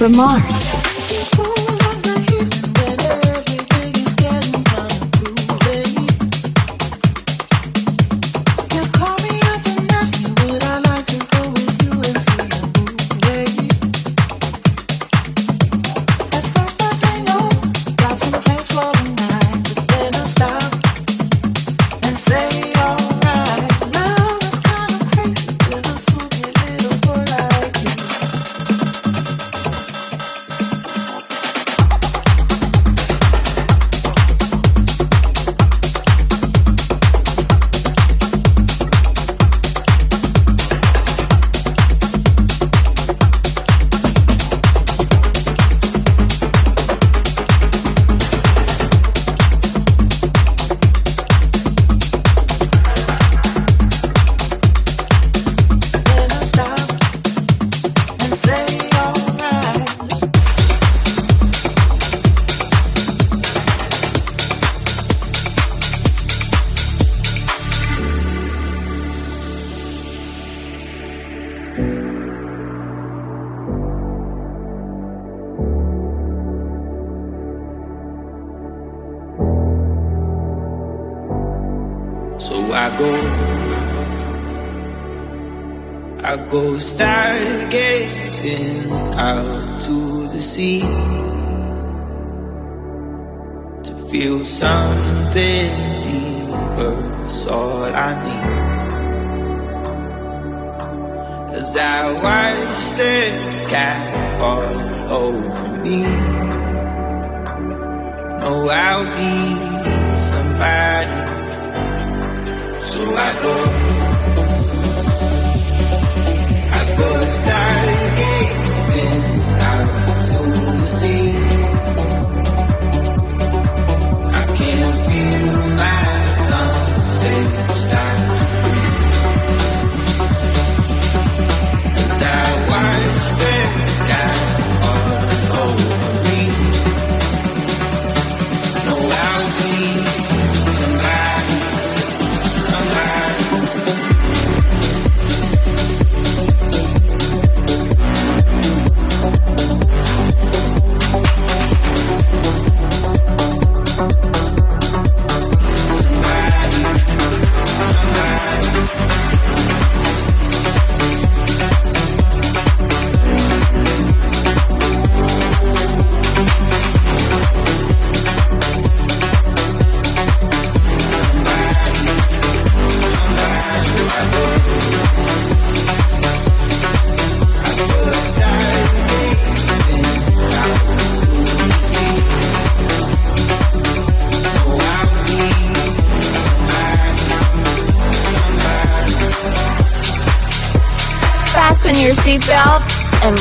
From Mars. see to feel something deeper. That's all I need. As I watch the sky fall over me, no, I'll be.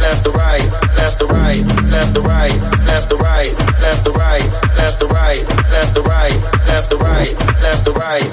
left the right, left the right, left the right, left the right, left the right, left to right, left to right, left to right, left to right,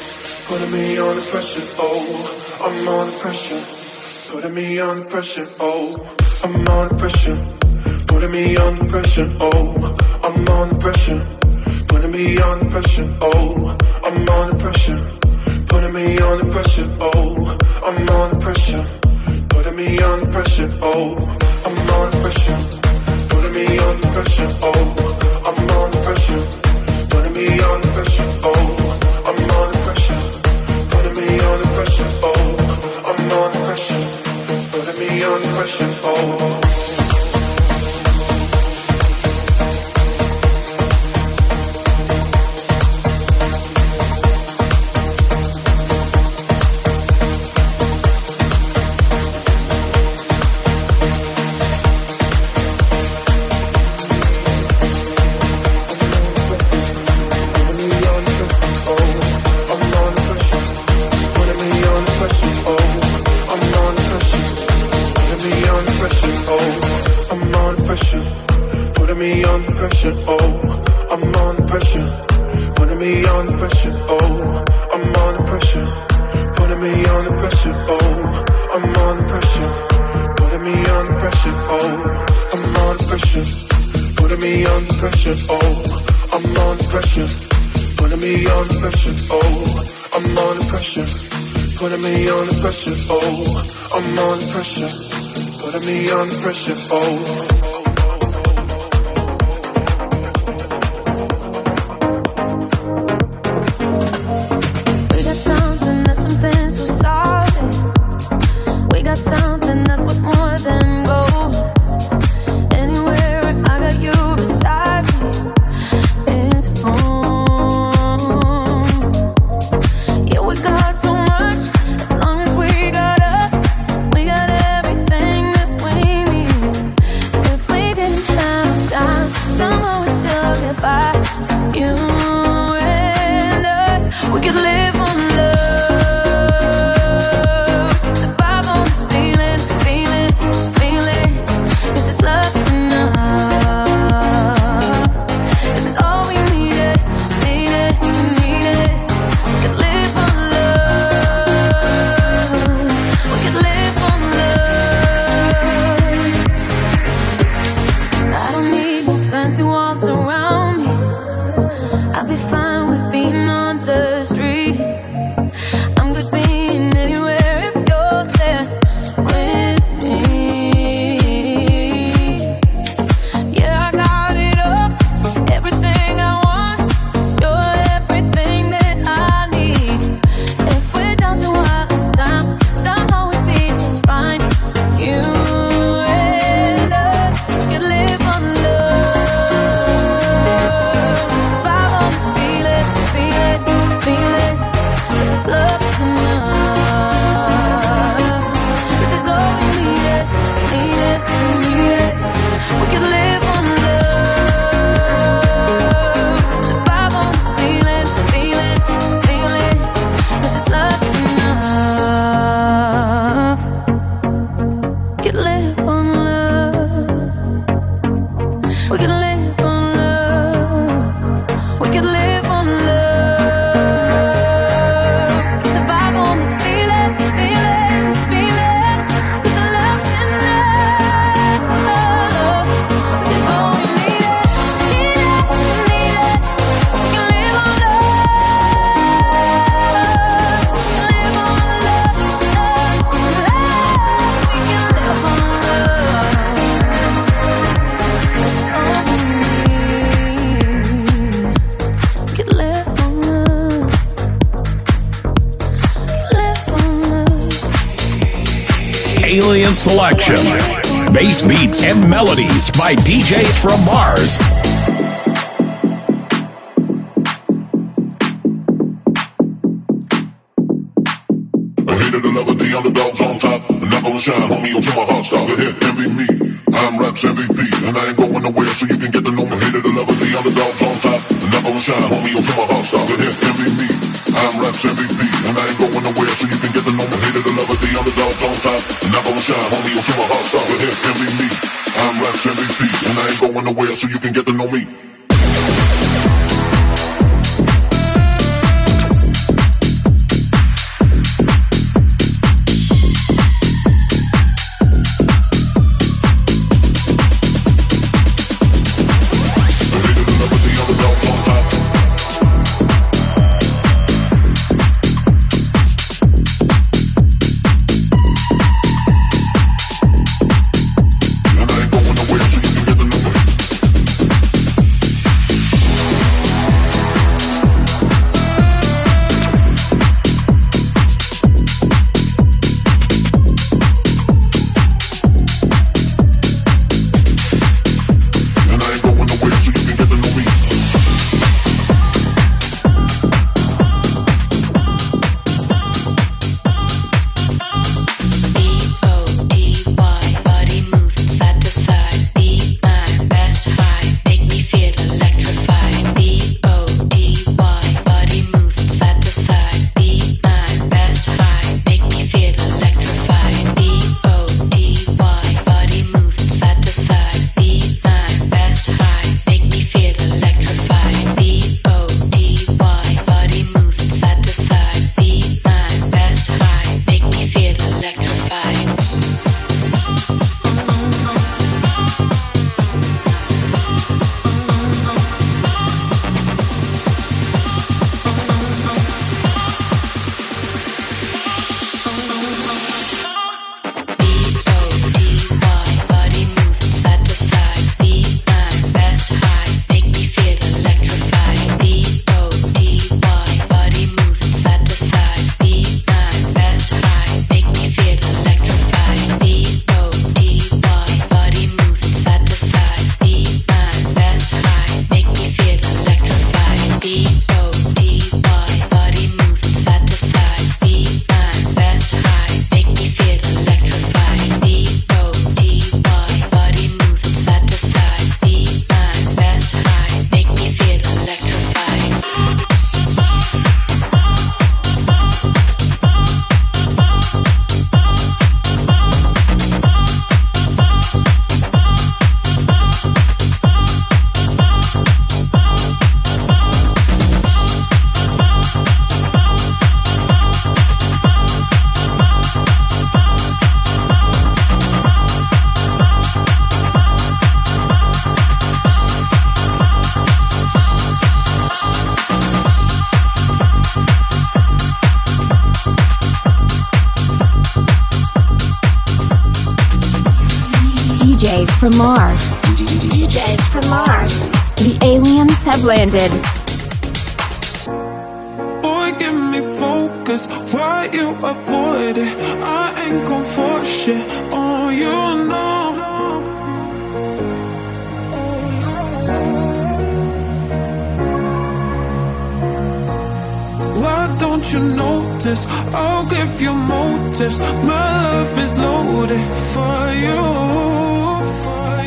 Putting me under pressure, oh, I'm under pressure. Putting me under pressure, oh, I'm under pressure. Putting me under pressure, oh, I'm under pressure. Putting me under pressure, oh, I'm under pressure. Putting me under pressure, oh, I'm under pressure. Putting me under pressure, oh, I'm under pressure. Putting me under pressure, oh, I'm under pressure. Putting me under pressure, oh, your impression, for. Pressure, oh, I'm on pressure. putting me under pressure, oh. I'm on pressure, putting me on the oh, pressure. Putting me under pressure. Oh. oh. selection. Bass beats and melodies by DJs from Mars. I hated the lover, the underdogs on top. not gonna shine, homie, until my heart stops, Go ahead, envy me. I'm Raps MVP, and I ain't going nowhere, so you can get the know me. Hated the lover, the underdogs on top. not gonna shine, homie, until my heart stops, Go ahead, envy me. I'm Raps MVP, and I ain't going nowhere, so you can get to know me. Hated the lover, the underdog, on top. And I'm gonna shine, homie, until my heart stops. But here, be me. I'm Raps MVP, and I ain't going nowhere, so you can get to know me. from Mars. DJs from Mars. The aliens have landed. Boy, give me focus. Why you avoid it? I ain't gon' for shit. Oh, you know. Why don't you notice? I'll give you motives. My love is loaded for you for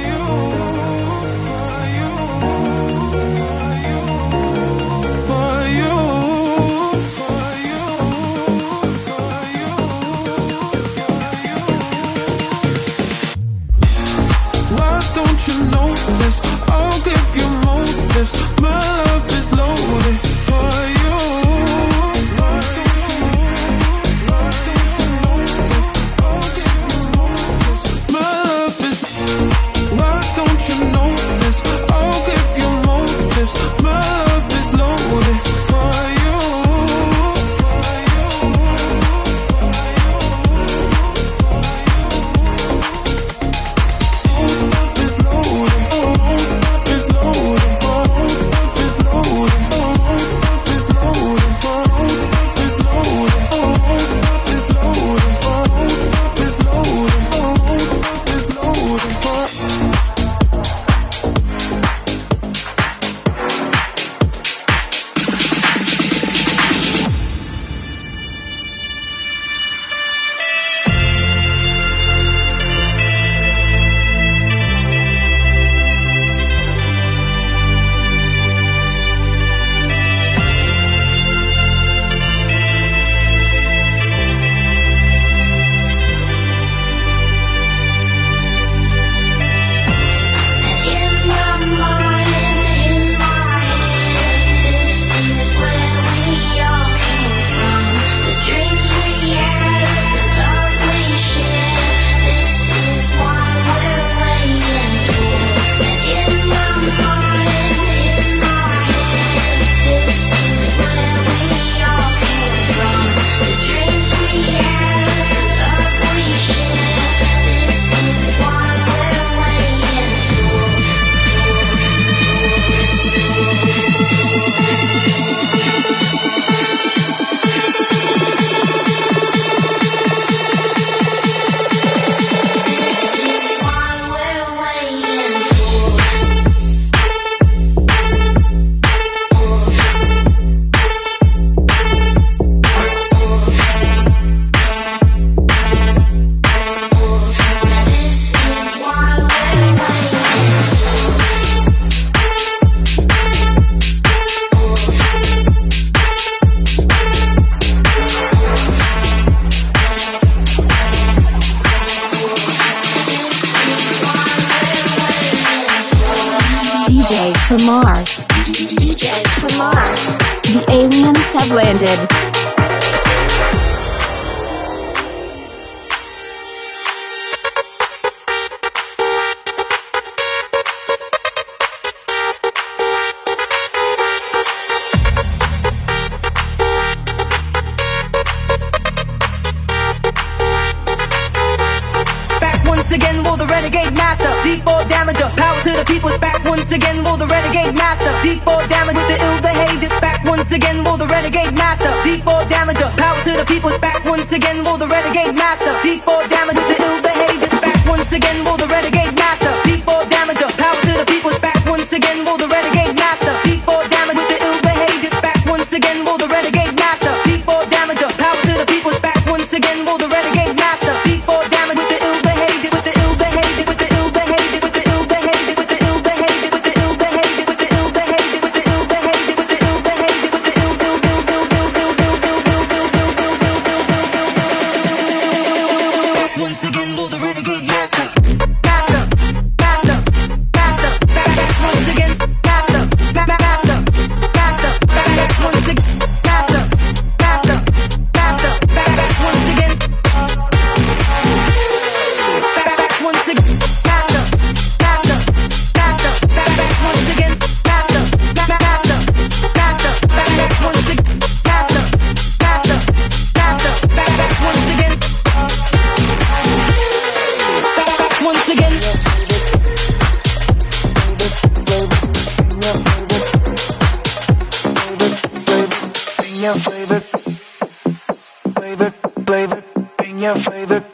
flavor,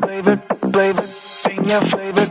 flavor, flavor, bring your flavor.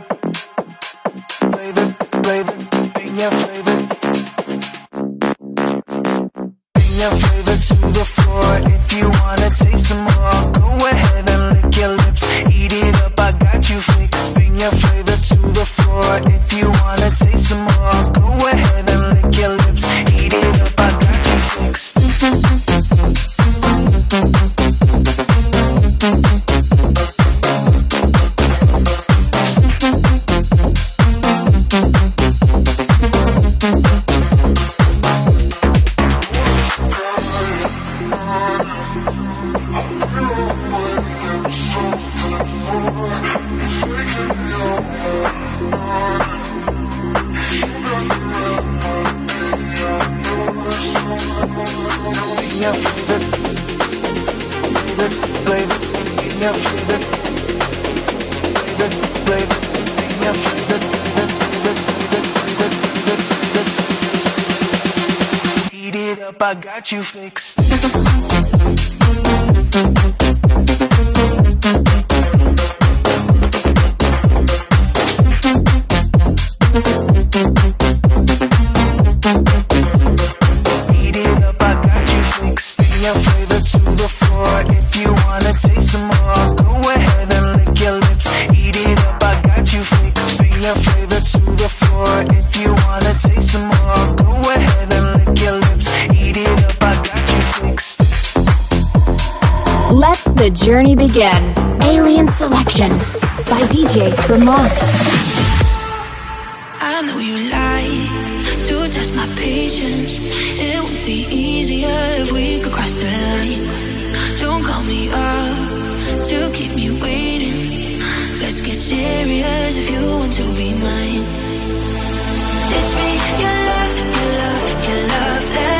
the journey begin. Alien Selection by DJs from Mars. I know you lied to test my patience. It would be easier if we could cross the line. Don't call me up to keep me waiting. Let's get serious if you want to be mine. It's me, your love, your love, your love.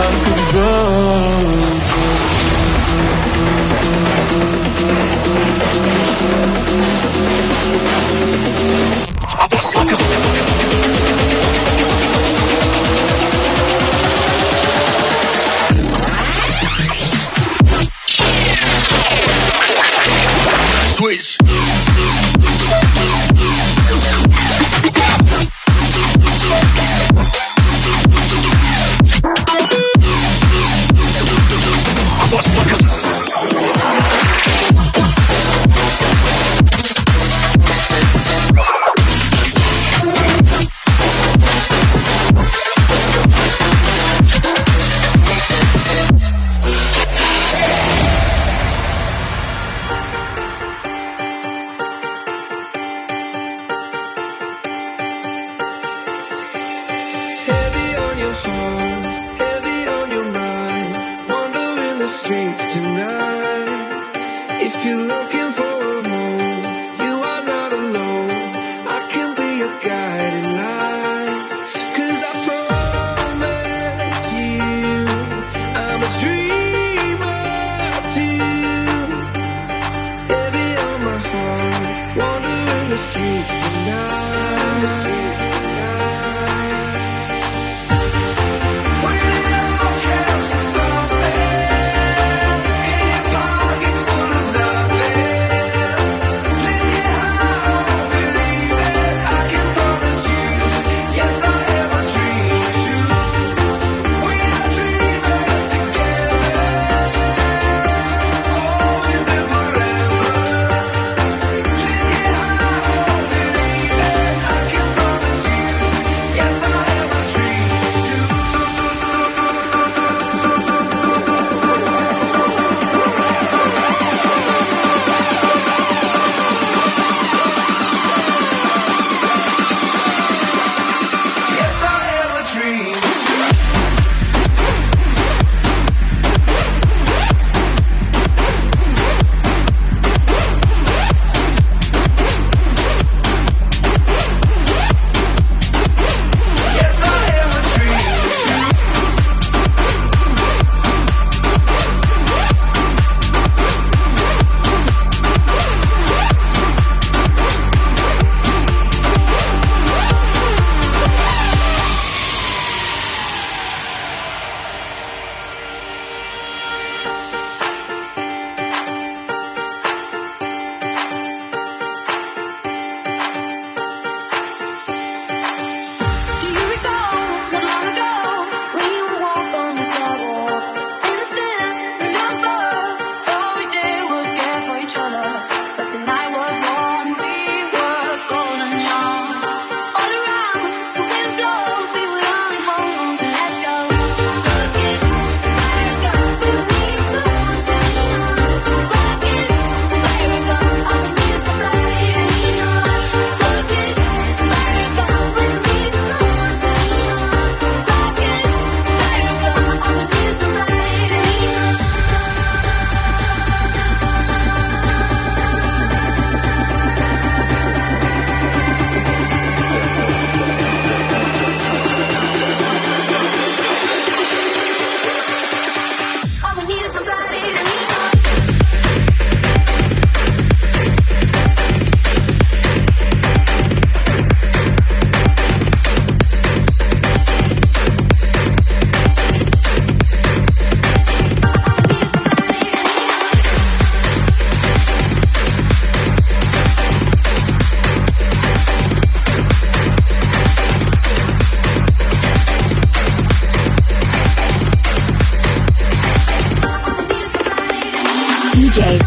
Like a drug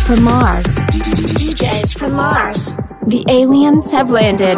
DJs from Mars. DJs from Mars. The aliens have landed.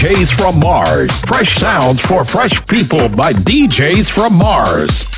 DJs from Mars. Fresh sounds for fresh people by DJs from Mars.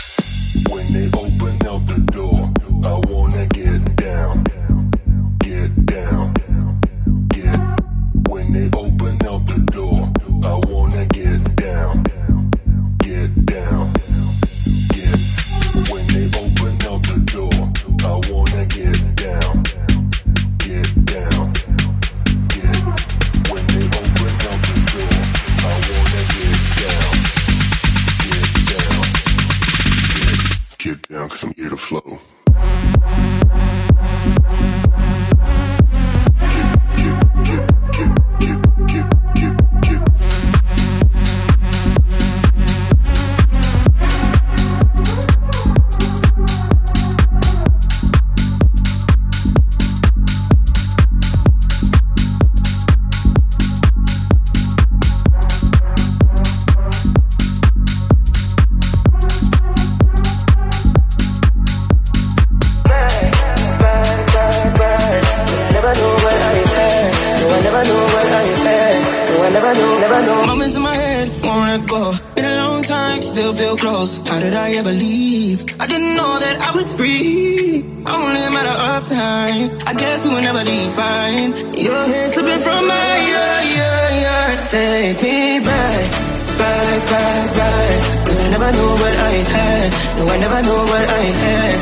What I had. No, I never knew what I had.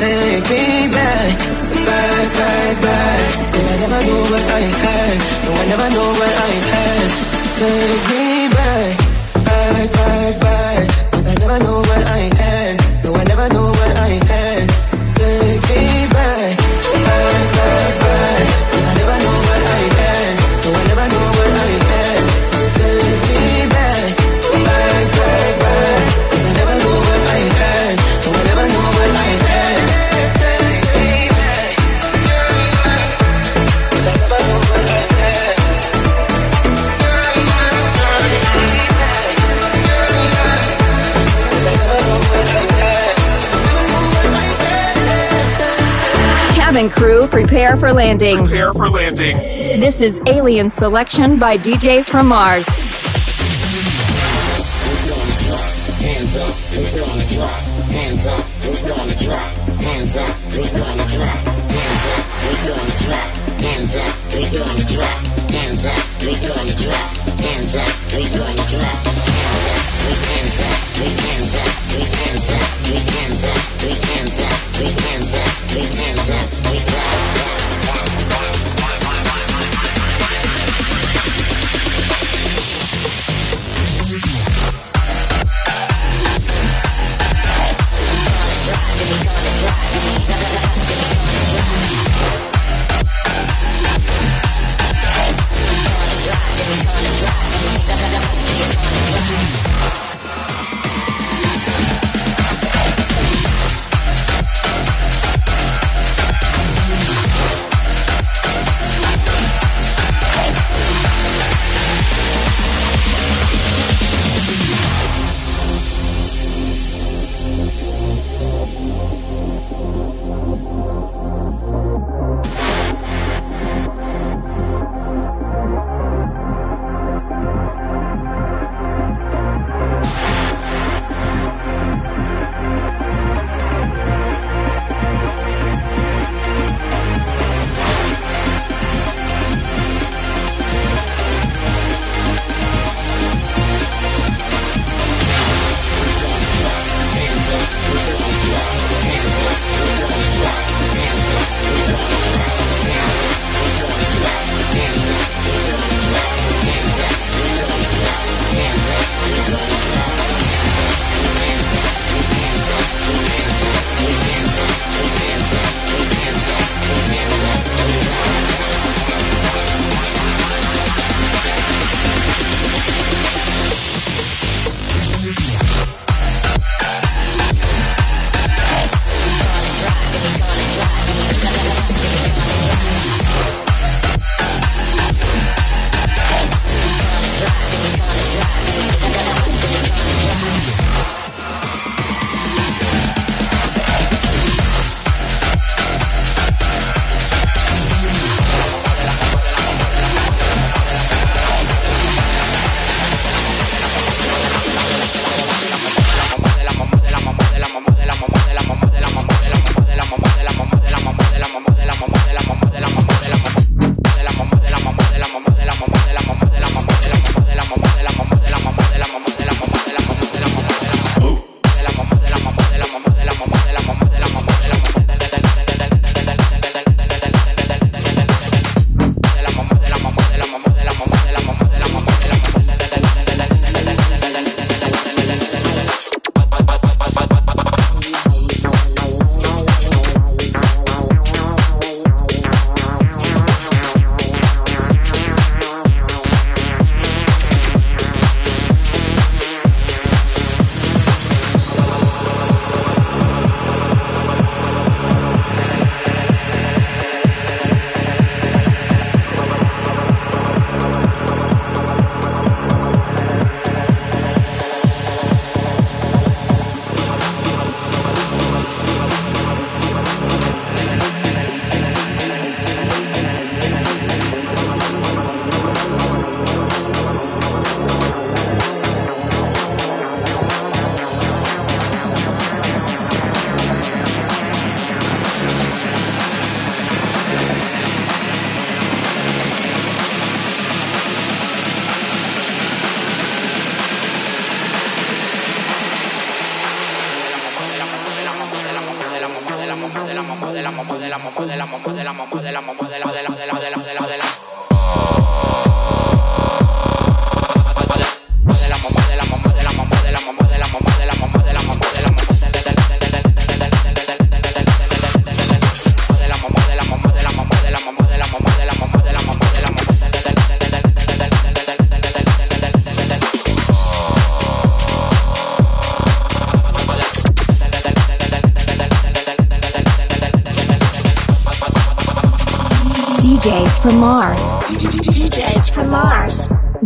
Take me back, back, back, back. Cause I never knew what I had. No, I never knew what I had. Take me back, back, back, back. Cause I never knew what I had. No, I never knew crew, prepare for landing. Prepare for landing. This is Alien Selection by DJs from Mars. Hands up, and we're gonna drop. Hands up, and we're gonna drop. Hands up, and we're gonna drop. Hands up, and we're gonna drop. hands up, we doing the drop, hands up, we doing the drop, hands up, we doing the drop, hands up, we hands up, we hands up, we hands up, we hands up, we hands up, we hands up, we drop.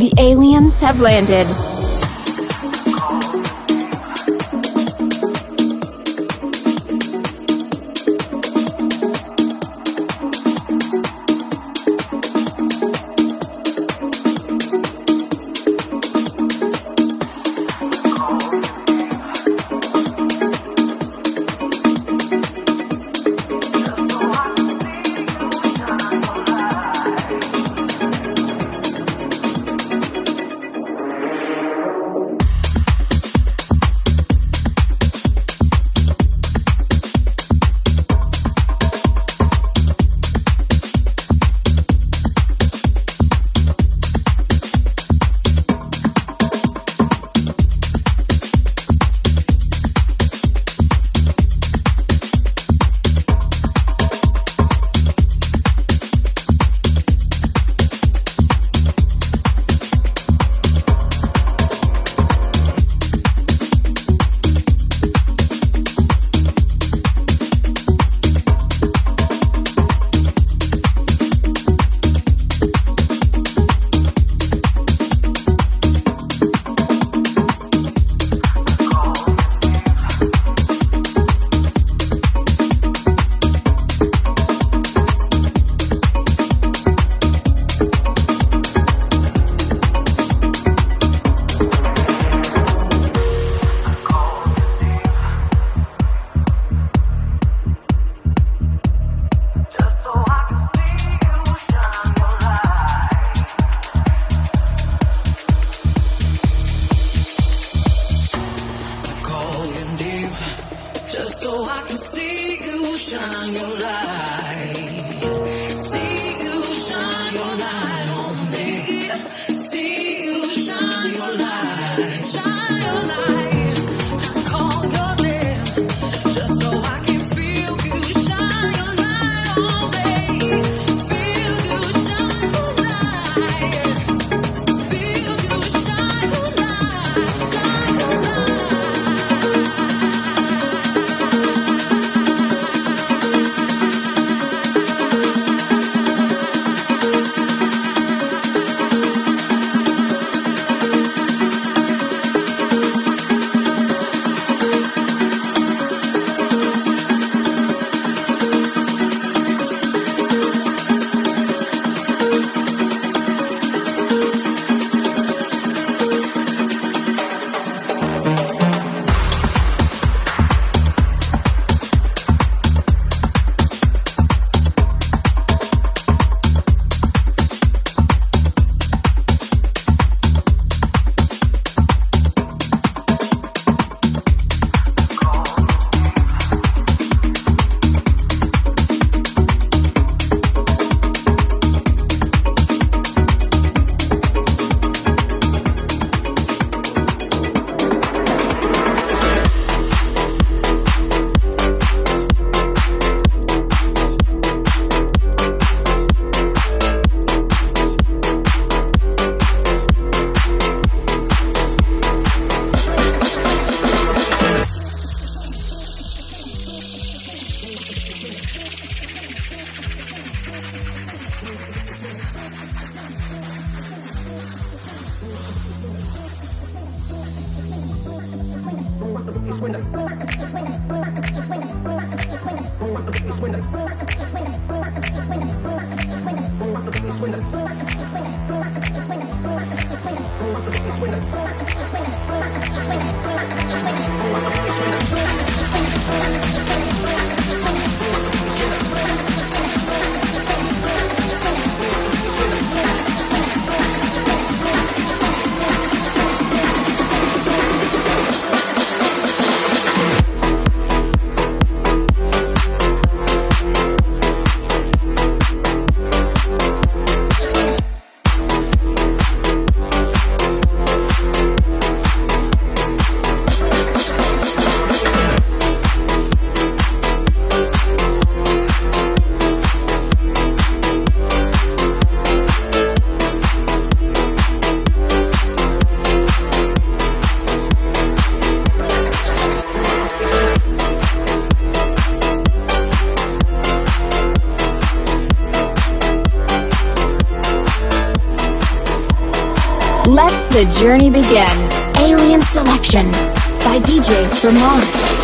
The aliens have landed. It's winning. The journey began. Alien Selection by DJs from Mars.